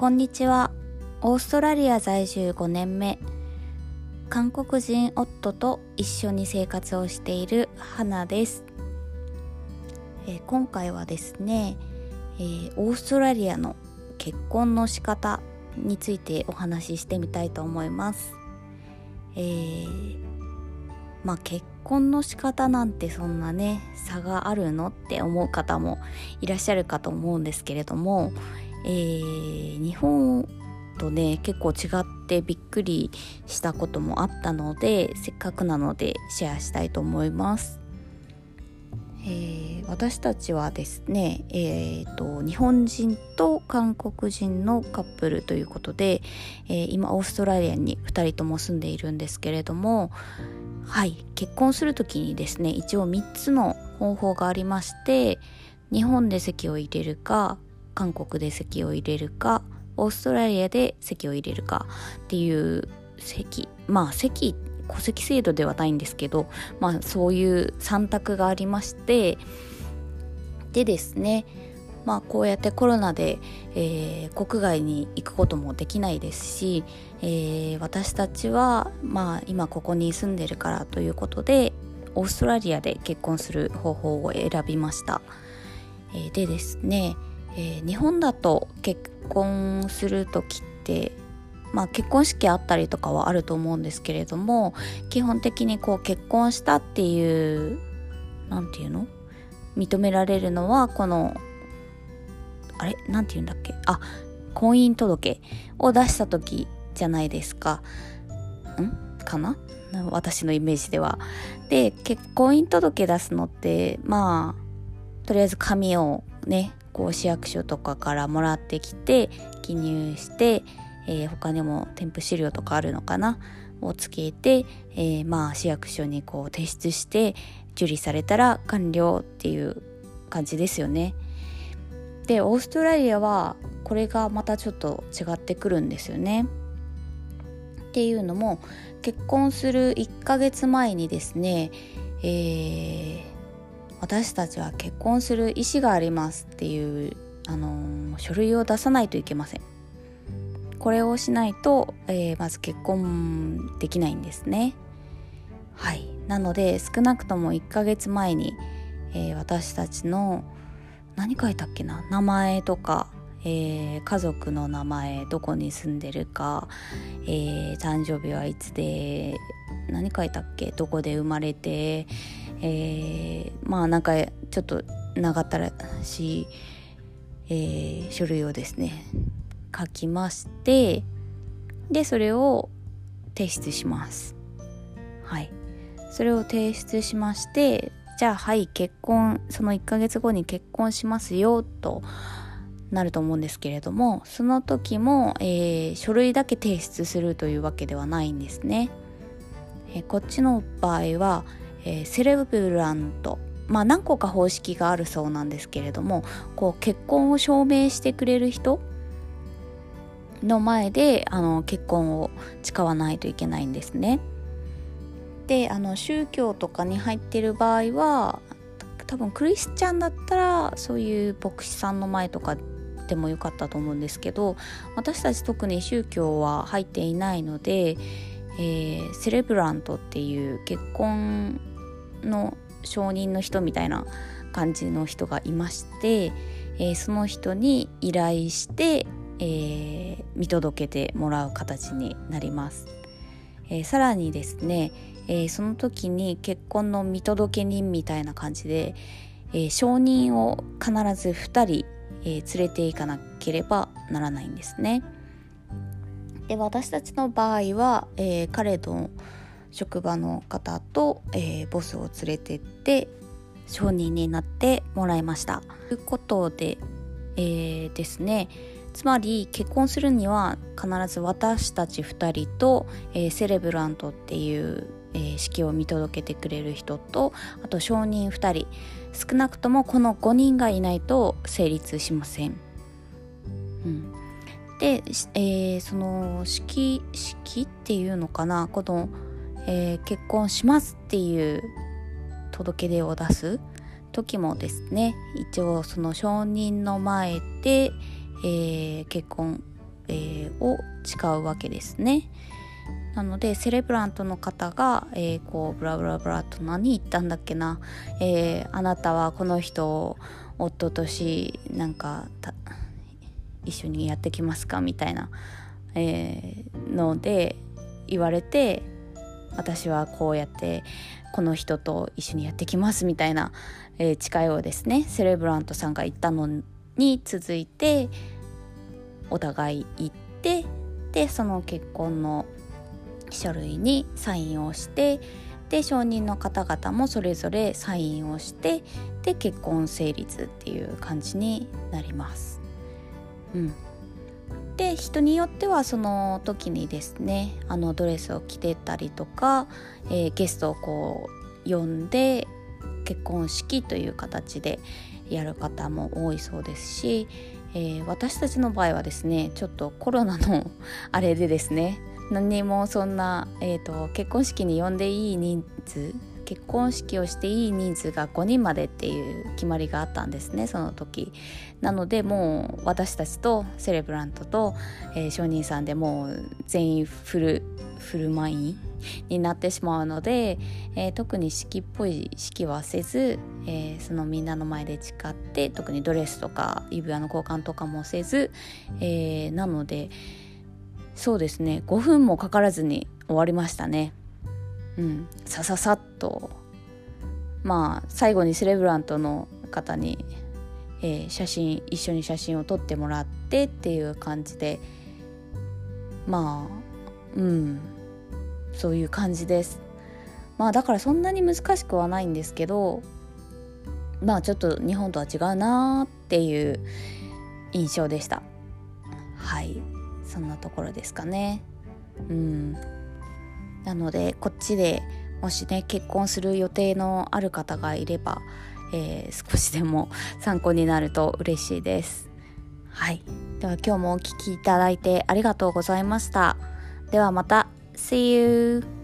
こんにちは。オーストラリア在住5年目。韓国人夫と一緒に生活をしている花です、えー、今回はですね、えー、オーストラリアの結婚の仕方についてお話ししてみたいと思います、えー、まあ結婚の仕方なんてそんなね差があるのって思う方もいらっしゃるかと思うんですけれども、えー、日本とね結構違ってびっくりしたこともあったのでせっかくなのでシェアしたいと思います。えー、私たちはですね、えーと、日本人と韓国人のカップルということで、えー、今オーストラリアに2人とも住んでいるんですけれどもはい結婚する時にですね一応3つの方法がありまして日本で籍を入れるか韓国で籍を入れるかオーストラリアで籍を入れるかっていう席まあ席戸籍制度ではないんですけどまあそういう3択がありましてでですねまあこうやってコロナで、えー、国外に行くこともできないですし、えー、私たちはまあ今ここに住んでるからということでオーストラリアで結婚する方法を選びました。えー、でですねえー、日本だと結婚する時ってまあ結婚式あったりとかはあると思うんですけれども基本的にこう結婚したっていう何て言うの？認められるのはこのあれ？何て言うんだっけ？あ婚姻届を出した時じゃないですか。ん？かな？私のイメージでは。で結婚届出すのってまあとりあえず紙をねこう市役所とかからもらってきて記入して、えー、他にも添付資料とかあるのかなをつけて、えー、まあ市役所にこう提出して受理されたら完了っていう感じですよね。でオーストラリアはこれがまたちょっと違ってくるんですよね。っていうのも結婚する1ヶ月前にですね、えー、私たちは結婚する意思がありますっていう、あの、書類を出さないといけません。これをしないと、えー、まず結婚できないんですね。はい。なので少なくとも1ヶ月前に、えー、私たちの何書いたっけな？名前とか、えー、家族の名前どこに住んでるか、え、誕生日はいつで何書いたっけ？どこで生まれて、えー、まあなんかちょっと長ったらしい、えー、書類をですね書きましてでそれを提出します。はい。それを提出しましてじゃあはい結婚その1ヶ月後に結婚しますよとなると思うんですけれどもその時も、えー、書類だけ提出するというわけではないんですね、えー、こっちの場合はえー、セレブラントまあ何個か方式があるそうなんですけれどもこう結婚を証明してくれる人の前であの結婚を誓わないといけないんですね。であの宗教とかに入ってる場合は多分クリスチャンだったらそういう牧師さんの前とかでもよかったと思うんですけど私たち特に宗教は入っていないので、えー、セレブラントっていう結婚の証人の人みたいな感じの人がいまして、えー、その人に依頼して、えー、見届けてもらう形になります。えー、さらにですね、えその時に結婚の見届け人みたいな感じで、え証人を必ず2人、え連れて行かなければならないんですね。で私たちの場合は、え彼の職場の方と、えー、ボスを連れてって承認になってもらいました。ということで、えー、ですねつまり結婚するには必ず私たち2人と、えー、セレブラントっていう、えー、式を見届けてくれる人とあと証人2人少なくともこの5人がいないと成立しません。うん、で、えー、その式式っていうのかな？このえー、結婚しますっていう届け出を出す時もですね一応その証人の前で、えー、結婚えー、を誓うわけですね。なのでセレブラントの方が、えー、こうブラブラブラと何言ったんだっけな、えー、あなたはこの人を夫としなんか一緒にやってきますか？みたいな、えー、ので言われて私はこうやってこの人と一緒にやってきますみたいな、えー、誓いをですねセレブラントさんが言ったのに続いてお互い言ってでその結婚の書類にサインをしてで証人の方々もそれぞれサインをしてで結婚成立っていう感じになります。うん、で人によってはその時にですねあのドレスを着てたりとか、えー、ゲストをこう呼んで結婚式という形でやる方も多いそうですし、えー、私たちの場合はですねちょっとコロナの あれでですね何もそんな、えーと、結婚式に呼んでいい人数結婚式をしていい人数が5人までっていう決まりがあったんですねその時。なのでもう私たちとセレブラントと、えー、商人さんでもう全員フルフルマインになってしまうので、えー、特に式っぽい式はせず、えー、そのみんなの前で誓って特にドレスとか指輪の交換とかもせず、えなのでそうですね5分もかからずに終わりましたね。うんさささっとまあ最後にセレブラントの方に、えー、写真一緒に写真を撮ってもらってっていう感じでまあうんそういう感じです。まあだからそんなに難しくはないんですけどまあちょっと日本とは違うなっていう印象でした。はい。そんなところですかね。うん。なのでこっちでもしね結婚する予定のある方がいれば、えー、少しでも参考になると嬉しいです。はい。では今日もお聴きいただいてありがとうございました。ではまた。See you!